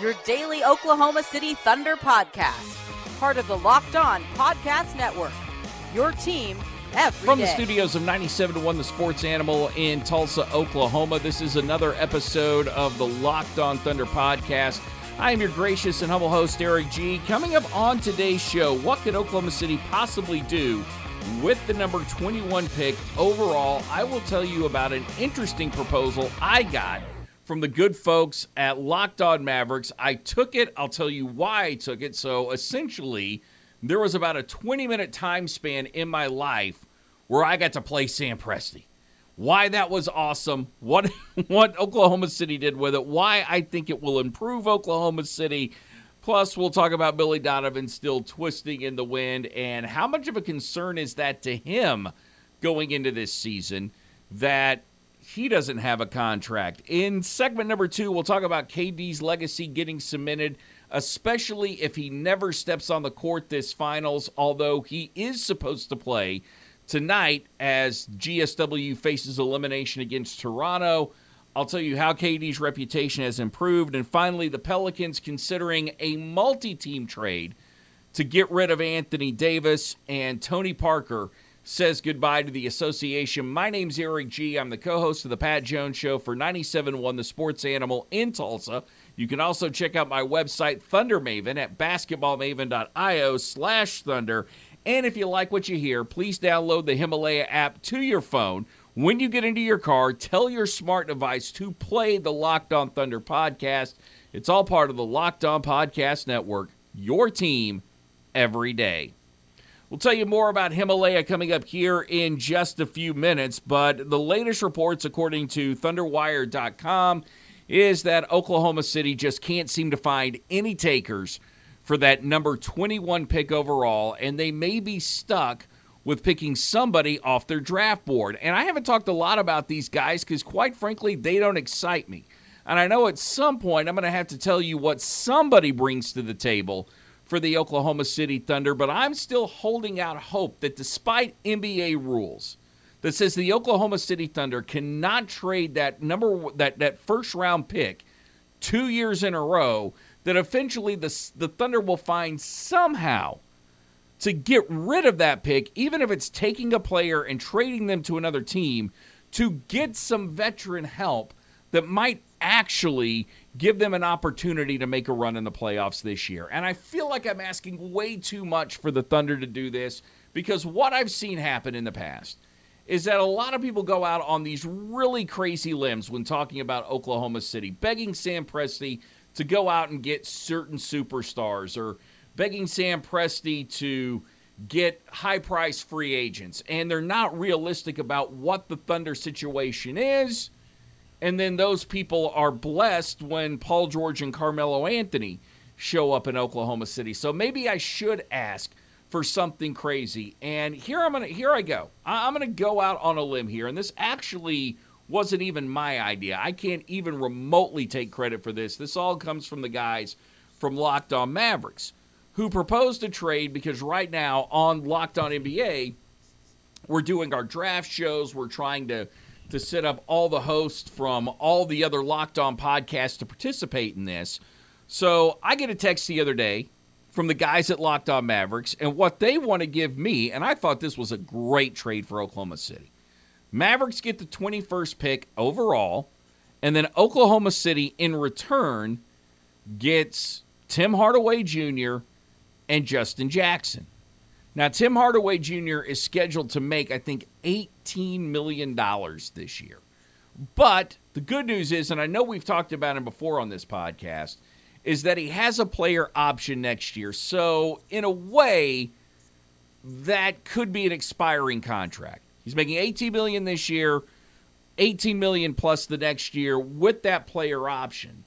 your daily Oklahoma City Thunder podcast, part of the Locked On Podcast Network. Your team every From day. the studios of 97 to 1 The Sports Animal in Tulsa, Oklahoma, this is another episode of the Locked On Thunder podcast. I am your gracious and humble host, Eric G. Coming up on today's show, what could Oklahoma City possibly do with the number 21 pick overall? I will tell you about an interesting proposal I got from the good folks at Locked On Mavericks. I took it. I'll tell you why I took it. So essentially, there was about a 20 minute time span in my life where I got to play Sam Presti. Why that was awesome, what what Oklahoma City did with it, why I think it will improve Oklahoma City. Plus, we'll talk about Billy Donovan still twisting in the wind and how much of a concern is that to him going into this season that he doesn't have a contract. In segment number two, we'll talk about KD's legacy getting cemented, especially if he never steps on the court this finals, although he is supposed to play tonight as GSW faces elimination against Toronto. I'll tell you how KD's reputation has improved. And finally, the Pelicans considering a multi team trade to get rid of Anthony Davis and Tony Parker says goodbye to the association. My name's Eric G. I'm the co-host of the Pat Jones Show for 97.1 The Sports Animal in Tulsa. You can also check out my website, Thunder Maven, at basketballmaven.io slash thunder. And if you like what you hear, please download the Himalaya app to your phone. When you get into your car, tell your smart device to play the Locked On Thunder podcast. It's all part of the Locked On Podcast Network, your team every day. We'll tell you more about Himalaya coming up here in just a few minutes, but the latest reports, according to ThunderWire.com, is that Oklahoma City just can't seem to find any takers for that number 21 pick overall, and they may be stuck with picking somebody off their draft board. And I haven't talked a lot about these guys because, quite frankly, they don't excite me. And I know at some point I'm going to have to tell you what somebody brings to the table for the Oklahoma City Thunder, but I'm still holding out hope that despite NBA rules that says the Oklahoma City Thunder cannot trade that number that that first round pick 2 years in a row, that eventually the the Thunder will find somehow to get rid of that pick even if it's taking a player and trading them to another team to get some veteran help that might actually give them an opportunity to make a run in the playoffs this year. And I feel like I'm asking way too much for the Thunder to do this because what I've seen happen in the past is that a lot of people go out on these really crazy limbs when talking about Oklahoma City, begging Sam Presti to go out and get certain superstars or begging Sam Presti to get high price free agents. And they're not realistic about what the Thunder situation is and then those people are blessed when Paul George and Carmelo Anthony show up in Oklahoma City. So maybe I should ask for something crazy. And here I'm gonna here I go. I'm gonna go out on a limb here, and this actually wasn't even my idea. I can't even remotely take credit for this. This all comes from the guys from Locked On Mavericks, who proposed a trade because right now on Locked On NBA, we're doing our draft shows. We're trying to to set up all the hosts from all the other Locked On podcasts to participate in this. So I get a text the other day from the guys at Locked On Mavericks, and what they want to give me, and I thought this was a great trade for Oklahoma City. Mavericks get the 21st pick overall, and then Oklahoma City in return gets Tim Hardaway Jr. and Justin Jackson. Now, Tim Hardaway Jr. is scheduled to make, I think, $18 million this year. But the good news is, and I know we've talked about him before on this podcast, is that he has a player option next year. So, in a way, that could be an expiring contract. He's making 18 million this year, 18 million plus the next year with that player option.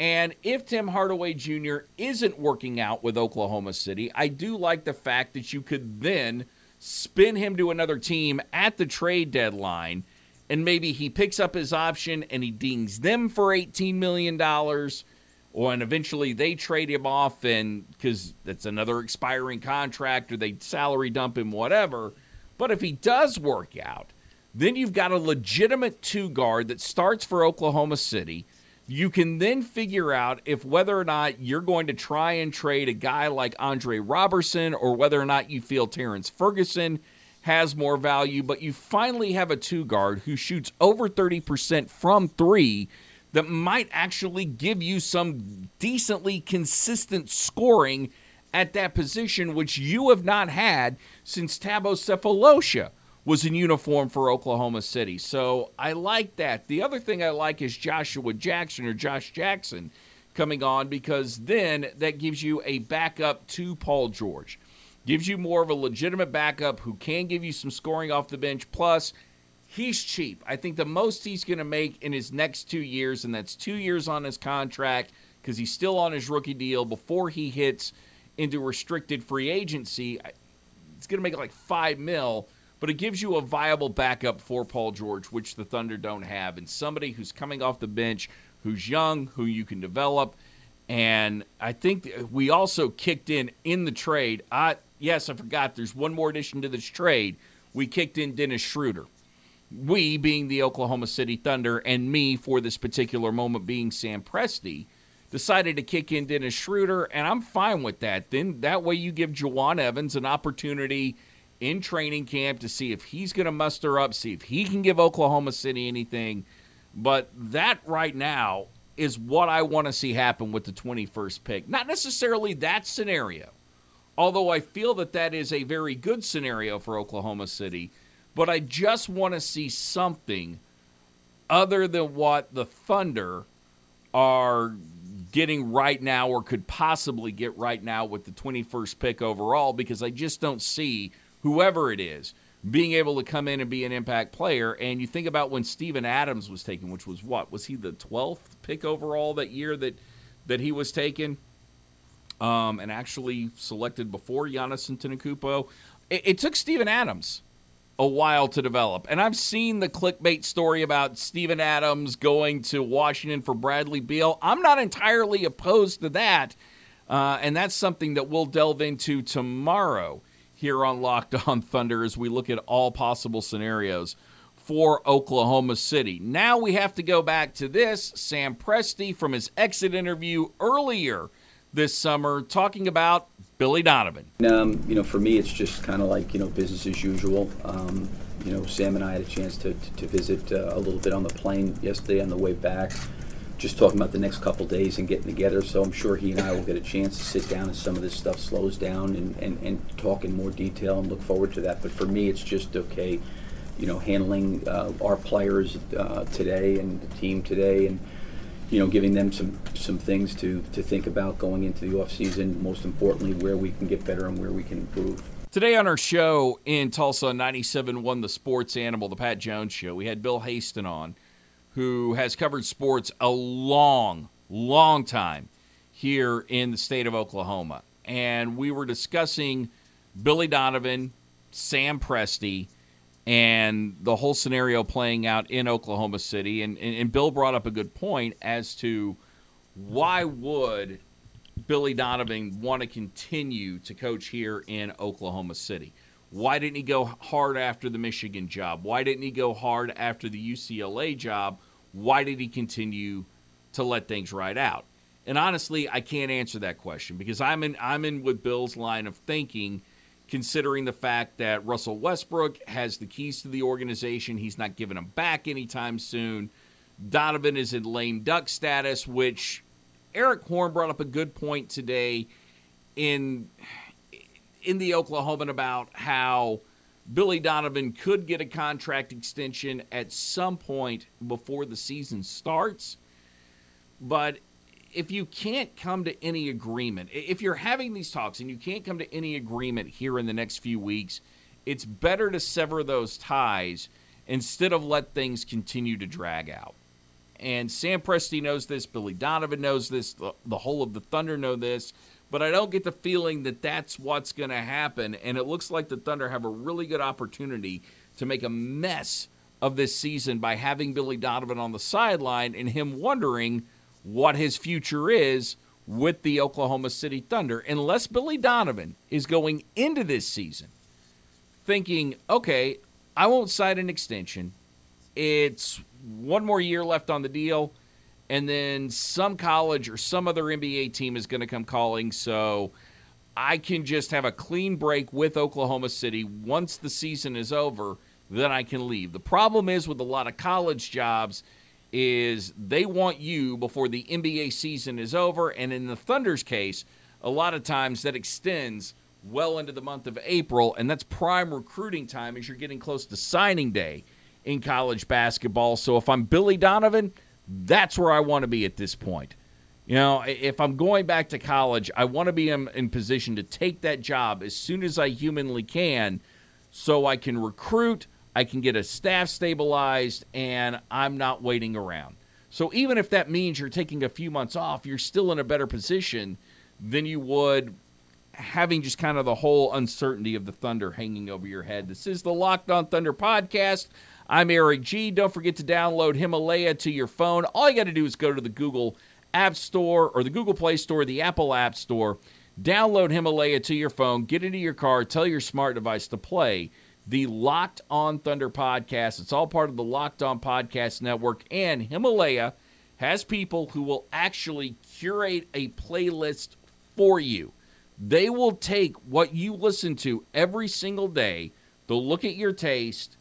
And if Tim Hardaway Jr. isn't working out with Oklahoma City, I do like the fact that you could then spin him to another team at the trade deadline and maybe he picks up his option and he dings them for $18 million or and eventually they trade him off and because that's another expiring contract or they salary dump him whatever. But if he does work out then you've got a legitimate two guard that starts for oklahoma city you can then figure out if whether or not you're going to try and trade a guy like andre roberson or whether or not you feel terrance ferguson has more value but you finally have a two guard who shoots over 30% from three that might actually give you some decently consistent scoring at that position, which you have not had since Thabo Sefolosha was in uniform for Oklahoma City. So I like that. The other thing I like is Joshua Jackson or Josh Jackson coming on because then that gives you a backup to Paul George. Gives you more of a legitimate backup who can give you some scoring off the bench. Plus, he's cheap. I think the most he's going to make in his next two years, and that's two years on his contract because he's still on his rookie deal before he hits into restricted free agency. It's going to make like five mil, but it gives you a viable backup for Paul George, which the Thunder don't have, and somebody who's coming off the bench, who's young, who you can develop. And I think we also kicked in in the trade. I, yes, I forgot. There's one more addition to this trade. We kicked in Dennis Schroeder we being the Oklahoma City Thunder and me for this particular moment being Sam Presti, decided to kick in Dennis Schroeder, and I'm fine with that. Then that way you give Jawun Evans an opportunity in training camp to see if he's going to muster up, see if he can give Oklahoma City anything. But that right now is what I want to see happen with the 21st pick. Not necessarily that scenario, although I feel that that is a very good scenario for Oklahoma City but I just want to see something other than what the Thunder are getting right now or could possibly get right now with the 21st pick overall because I just don't see whoever it is being able to come in and be an impact player. And you think about when Steven Adams was taken, which was what? Was he the 12th pick overall that year that that he was taken? Um, and actually selected before Giannis Antetokounmpo. It, it took Steven Adams a while to develop. And I've seen the clickbait story about Steven Adams going to Washington for Bradley Beal. I'm not entirely opposed to that. Uh, and that's something that we'll delve into tomorrow here on Locked On Thunder as we look at all possible scenarios for Oklahoma City. Now we have to go back to this Sam Presti from his exit interview earlier this summer talking about Billy Donovan. Um, you know, for me, it's just kind of like you know business as usual. Um, you know, Sam and I had a chance to, to, to visit uh, a little bit on the plane yesterday on the way back, just talking about the next couple days and getting together. So I'm sure he and I will get a chance to sit down as some of this stuff slows down and, and, and talk in more detail and look forward to that. But for me, it's just okay, you know, handling uh, our players uh, today and the team today and you know, giving them some some things to to think about going into the off season. Most importantly, where we can get better and where we can improve. Today on our show in Tulsa, 97.1 The Sports Animal, the Pat Jones Show, we had Bill Haisten on, who has covered sports a long, long time here in the state of Oklahoma. And we were discussing Billy Donovan, Sam Presti, and the whole scenario playing out in Oklahoma City. And, and, and, Bill brought up a good point as to why would Billy Donovan want to continue to coach here in Oklahoma City? Why didn't he go hard after the Michigan job? Why didn't he go hard after the UCLA job? Why did he continue to let things ride out? And honestly, I can't answer that question because I'm in I'm in with Bill's line of thinking – considering the fact that Russell Westbrook has the keys to the organization. He's not giving them back anytime soon. Donovan is in lame duck status, which Erik Horne brought up a good point today in in the Oklahoman about how Billy Donovan could get a contract extension at some point before the season starts. But if you can't come to any agreement, if you're having these talks and you can't come to any agreement here in the next few weeks, it's better to sever those ties instead of let things continue to drag out. And Sam Presti knows this. Billy Donovan knows this. The, the whole of the Thunder know this. But I don't get the feeling that that's what's going to happen. And it looks like the Thunder have a really good opportunity to make a mess of this season by having Billy Donovan on the sideline and him wondering what his future is with the Oklahoma City Thunder. Unless Billy Donovan is going into this season thinking, okay, I won't sign an extension. It's one more year left on the deal, and then some college or some other NBA team is going to come calling. So I can just have a clean break with Oklahoma City once the season is over. Then I can leave. The problem is with a lot of college jobs is they want you before the NBA season is over, and in the Thunder's case, a lot of times that extends well into the month of April, and that's prime recruiting time as you're getting close to signing day in college basketball. So if I'm Billy Donovan, that's where I want to be at this point. You know, if I'm going back to college, I want to be in, in position to take that job as soon as I humanly can so I can recruit, I can get a staff stabilized, and I'm not waiting around. So even if that means you're taking a few months off, you're still in a better position than you would having just kind of the whole uncertainty of the Thunder hanging over your head. This is the Locked On Thunder podcast. I'm Eric G. Don't forget to download Himalaya to your phone. All you got to do is go to the Google App Store or the Google Play Store, the Apple App Store. Download Himalaya to your phone, get into your car, tell your smart device to play the Locked On Thunder podcast. It's all part of the Locked On Podcast Network, and Himalaya has people who will actually curate a playlist for you. They will take what you listen to every single day, they'll look at your taste,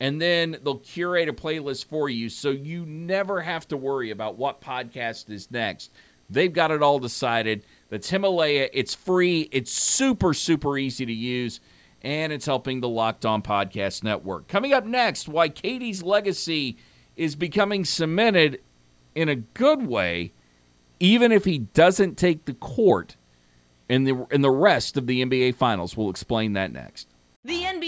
and then they'll curate a playlist for you so you never have to worry about what podcast is next. They've got it all decided. That's Himalaya. It's free, it's super, super easy to use, and it's helping the Locked On Podcast Network. Coming up next, why KD's legacy is becoming cemented in a good way, even if he doesn't take the court in the in the rest of the NBA Finals. We'll explain that next.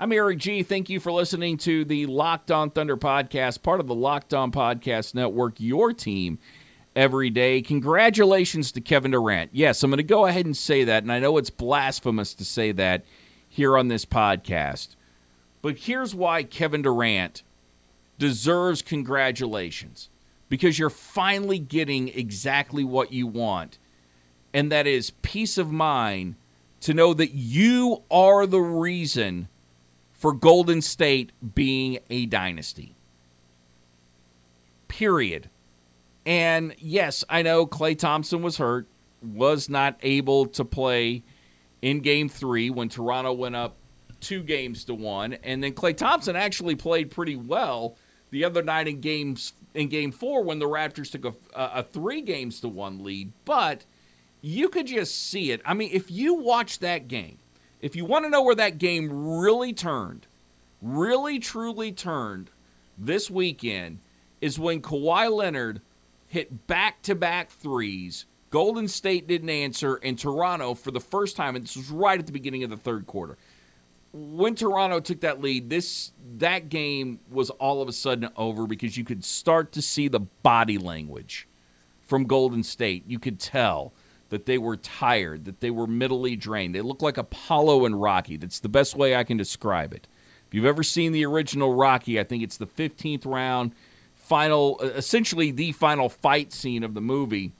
I'm Eric G. Thank you for listening to the Locked On Thunder podcast, part of the Locked On Podcast Network, your team every day. Congratulations to Kevin Durant. Yes, I'm going to go ahead and say that, and I know it's blasphemous to say that here on this podcast. But here's why Kevin Durant deserves congratulations because you're finally getting exactly what you want, and that is peace of mind to know that you are the reason for Golden State being a dynasty. Period. And yes, I know Klay Thompson was hurt, was not able to play in game three when Toronto went up two games to one, and then Klay Thompson actually played pretty well the other night in games in Game Four when the Raptors took a, a three games to one lead. But you could just see it. I mean, if you watch that game, if you want to know where that game really turned, really truly turned this weekend, is when Kawhi Leonard hit back to back threes. Golden State didn't answer, and Toronto, for the first time, and this was right at the beginning of the third quarter, when Toronto took that lead, this that game was all of a sudden over because you could start to see the body language from Golden State. You could tell that they were tired, that they were mentally drained. They looked like Apollo and Rocky. That's the best way I can describe it. If you've ever seen the original Rocky, I think it's the 15th round, final, uh, essentially the final fight scene of the movie,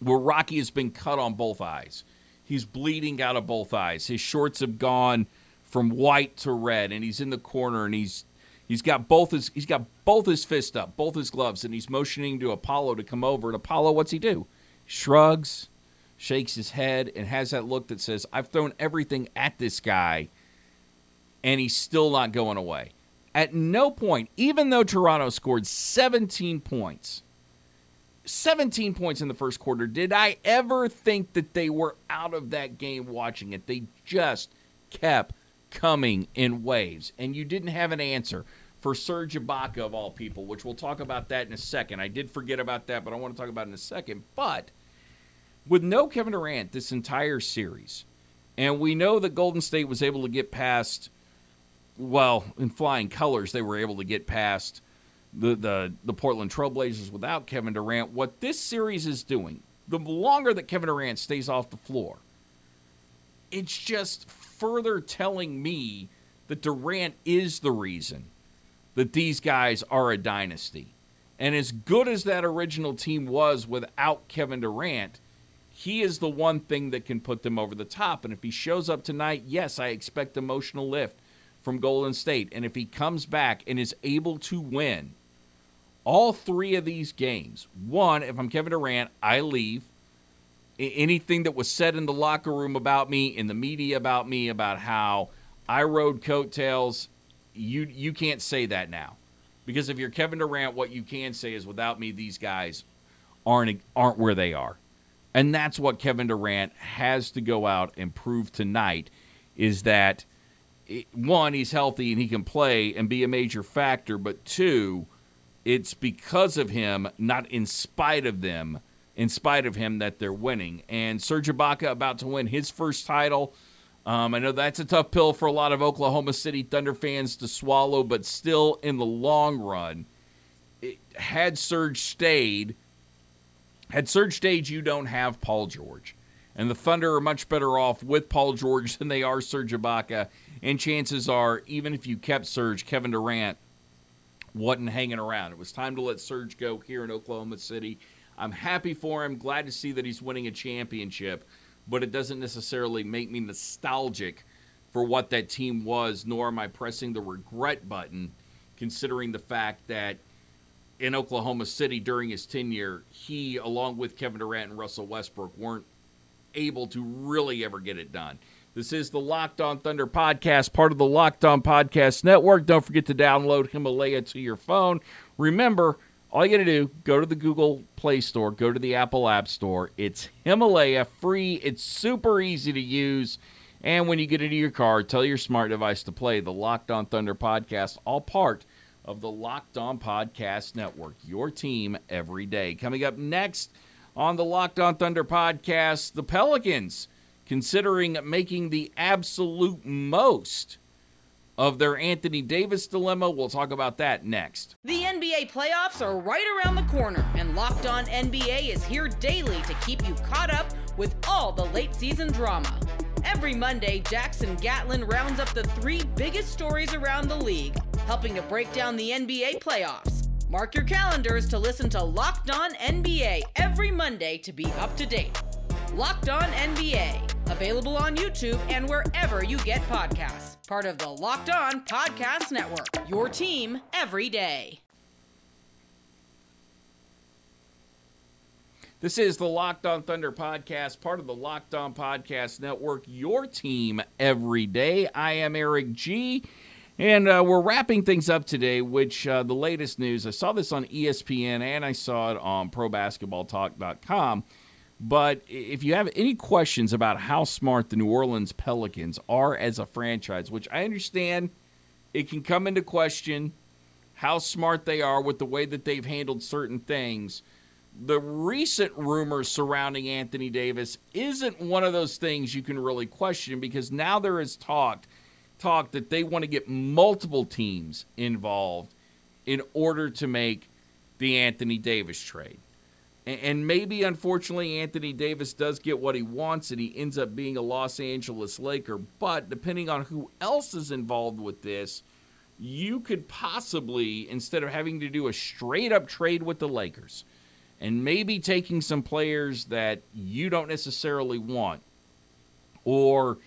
where Rocky has been cut on both eyes. He's bleeding out of both eyes. His shorts have gone from white to red, and he's in the corner, and he's he's got both his he's got both his fists up, both his gloves, and he's motioning to Apollo to come over. And Apollo, what's he do? Shrugs, shakes his head, and has that look that says, I've thrown everything at this guy, and he's still not going away. At no point, even though Toronto scored 17 points, 17 points in the first quarter, did I ever think that they were out of that game watching it. They just kept coming in waves, and you didn't have an answer for Serge Ibaka of all people, which we'll talk about that in a second. I did forget about that, but I want to talk about in a second. But with no Kevin Durant this entire series, and we know that Golden State was able to get past, well, in flying colors, they were able to get past the, the, the Portland Trailblazers without Kevin Durant. What this series is doing, the longer that Kevin Durant stays off the floor, it's just further telling me that Durant is the reason that these guys are a dynasty. And as good as that original team was without Kevin Durant, he is the one thing that can put them over the top. And if he shows up tonight, yes, I expect emotional lift from Golden State. And if he comes back and is able to win all three of these games, one, if I'm Kevin Durant, I leave. Anything that was said in the locker room about me, in the media about me, about how I rode coattails, you you can't say that now. Because if you're Kevin Durant, what you can say is without me, these guys aren't aren't where they are. And that's what Kevin Durant has to go out and prove tonight is that one, he's healthy and he can play and be a major factor, but two, it's because of him, not in spite of them, in spite of him that they're winning. And Serge Ibaka about to win his first title. Um, I know that's a tough pill for a lot of Oklahoma City Thunder fans to swallow, but still, in the long run, it, had Serge stayed, had Serge stayed, you don't have Paul George. And the Thunder are much better off with Paul George than they are Serge Ibaka. And chances are, even if you kept Serge, Kevin Durant wasn't hanging around. It was time to let Serge go here in Oklahoma City. I'm happy for him. Glad to see that he's winning a championship but it doesn't necessarily make me nostalgic for what that team was, nor am I pressing the regret button, considering the fact that in Oklahoma City during his tenure, he, along with Kevin Durant and Russell Westbrook, weren't able to really ever get it done. This is the Locked On Thunder podcast, part of the Locked On Podcast Network. Don't forget to download Himalaya to your phone. Remember, all you got to do, go to the Google Play Store, go to the Apple App Store. It's Himalaya free, it's super easy to use. And when you get into your car, tell your smart device to play the Locked On Thunder podcast, all part of the Locked On Podcast Network, your team every day. Coming up next on the Locked On Thunder podcast, the Pelicans considering making the absolute most of their Anthony Davis dilemma. We'll talk about that next. The NBA playoffs are right around the corner, and Locked On NBA is here daily to keep you caught up with all the late season drama. Every Monday, Jackson Gatlin rounds up the three biggest stories around the league, helping to break down the NBA playoffs. Mark your calendars to listen to Locked On NBA every Monday to be up to date. Locked On NBA, available on YouTube and wherever you get podcasts. Part of the Locked On Podcast Network. Your team every day. This is the Locked On Thunder podcast, part of the Locked On Podcast Network, your team every day. I am Eric G. And uh, we're wrapping things up today, which uh, the latest news, I saw this on ESPN and I saw it on ProBasketballTalk.com. But if you have any questions about how smart the New Orleans Pelicans are as a franchise, which I understand it can come into question how smart they are with the way that they've handled certain things. The recent rumors surrounding Anthony Davis isn't one of those things you can really question because now there is talk talk that they want to get multiple teams involved in order to make the Anthony Davis trade. And maybe, unfortunately, Anthony Davis does get what he wants and he ends up being a Los Angeles Laker. But depending on who else is involved with this, you could possibly, instead of having to do a straight up trade with the Lakers and maybe taking some players that you don't necessarily want, or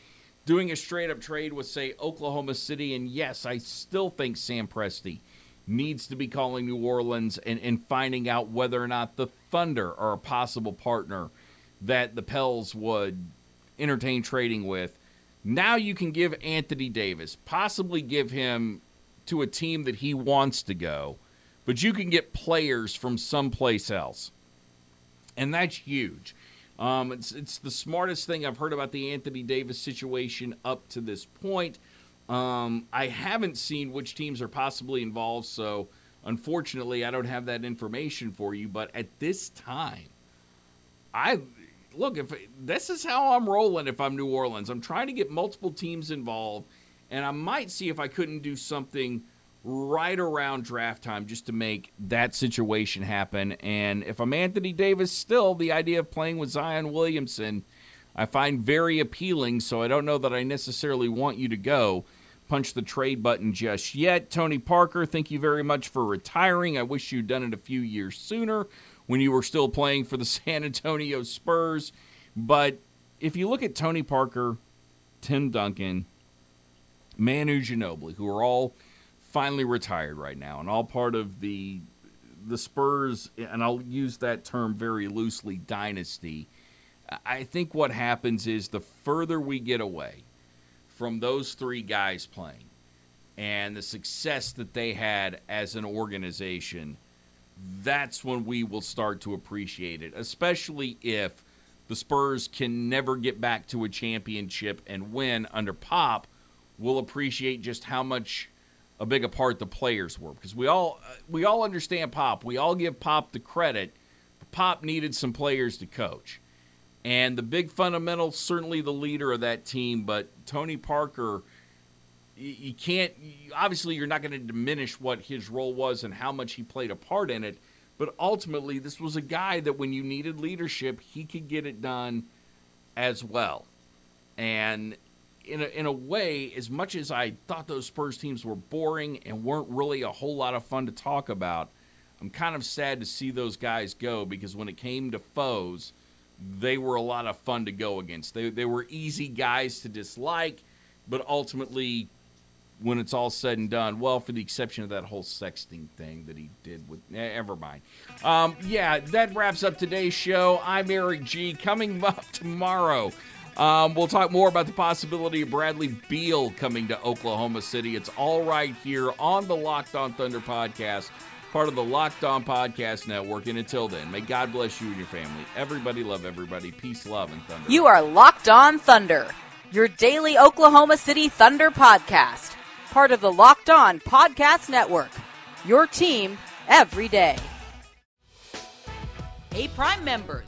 doing a straight up trade with, say, Oklahoma City. And yes, I still think Sam Presti needs to be calling New Orleans and, and finding out whether or not the Thunder are a possible partner that the Pels would entertain trading with. Now you can give Anthony Davis, possibly give him to a team that he wants to go, but you can get players from someplace else. And that's huge. Um, it's, it's the smartest thing I've heard about the Anthony Davis situation up to this point. Um, I haven't seen which teams are possibly involved, so unfortunately, I don't have that information for you. But at this time, I look if this is how I'm rolling. If I'm New Orleans, I'm trying to get multiple teams involved, and I might see if I couldn't do something right around draft time just to make that situation happen. And if I'm Anthony Davis, still the idea of playing with Zion Williamson, I find very appealing. So I don't know that I necessarily want you to go punch the trade button just yet. Tony Parker, thank you very much for retiring. I wish you'd done it a few years sooner when you were still playing for the San Antonio Spurs. But if you look at Tony Parker, Tim Duncan, Manu Ginobili, who are all finally retired right now and all part of the the Spurs and I'll use that term very loosely dynasty. I think what happens is the further we get away from those three guys playing and the success that they had as an organization, that's when we will start to appreciate it, especially if the Spurs can never get back to a championship and win under Pop. We'll appreciate just how much a big a part the players were because we all we all understand Pop. We all give Pop the credit. Pop needed some players to coach. And the big fundamental, certainly the leader of that team, but Tony Parker, you can't, obviously, you're not going to diminish what his role was and how much he played a part in it. But ultimately, this was a guy that when you needed leadership, he could get it done as well. And in a, in a way, as much as I thought those Spurs teams were boring and weren't really a whole lot of fun to talk about, I'm kind of sad to see those guys go because when it came to foes, they were a lot of fun to go against. They, they were easy guys to dislike, but ultimately, when it's all said and done, well, for the exception of that whole sexting thing that he did with, eh, never mind. Um, yeah, that wraps up today's show. I'm Eric G. Coming up tomorrow, um, we'll talk more about the possibility of Bradley Beal coming to Oklahoma City. It's all right here on the Locked On Thunder podcast part of the Locked On Podcast Network. And until then, may God bless you and your family. Everybody love everybody. Peace, love, and thunder. You are Locked On Thunder, your daily Oklahoma City Thunder podcast. Part of the Locked On Podcast Network. Your team every day. Hey, Prime members,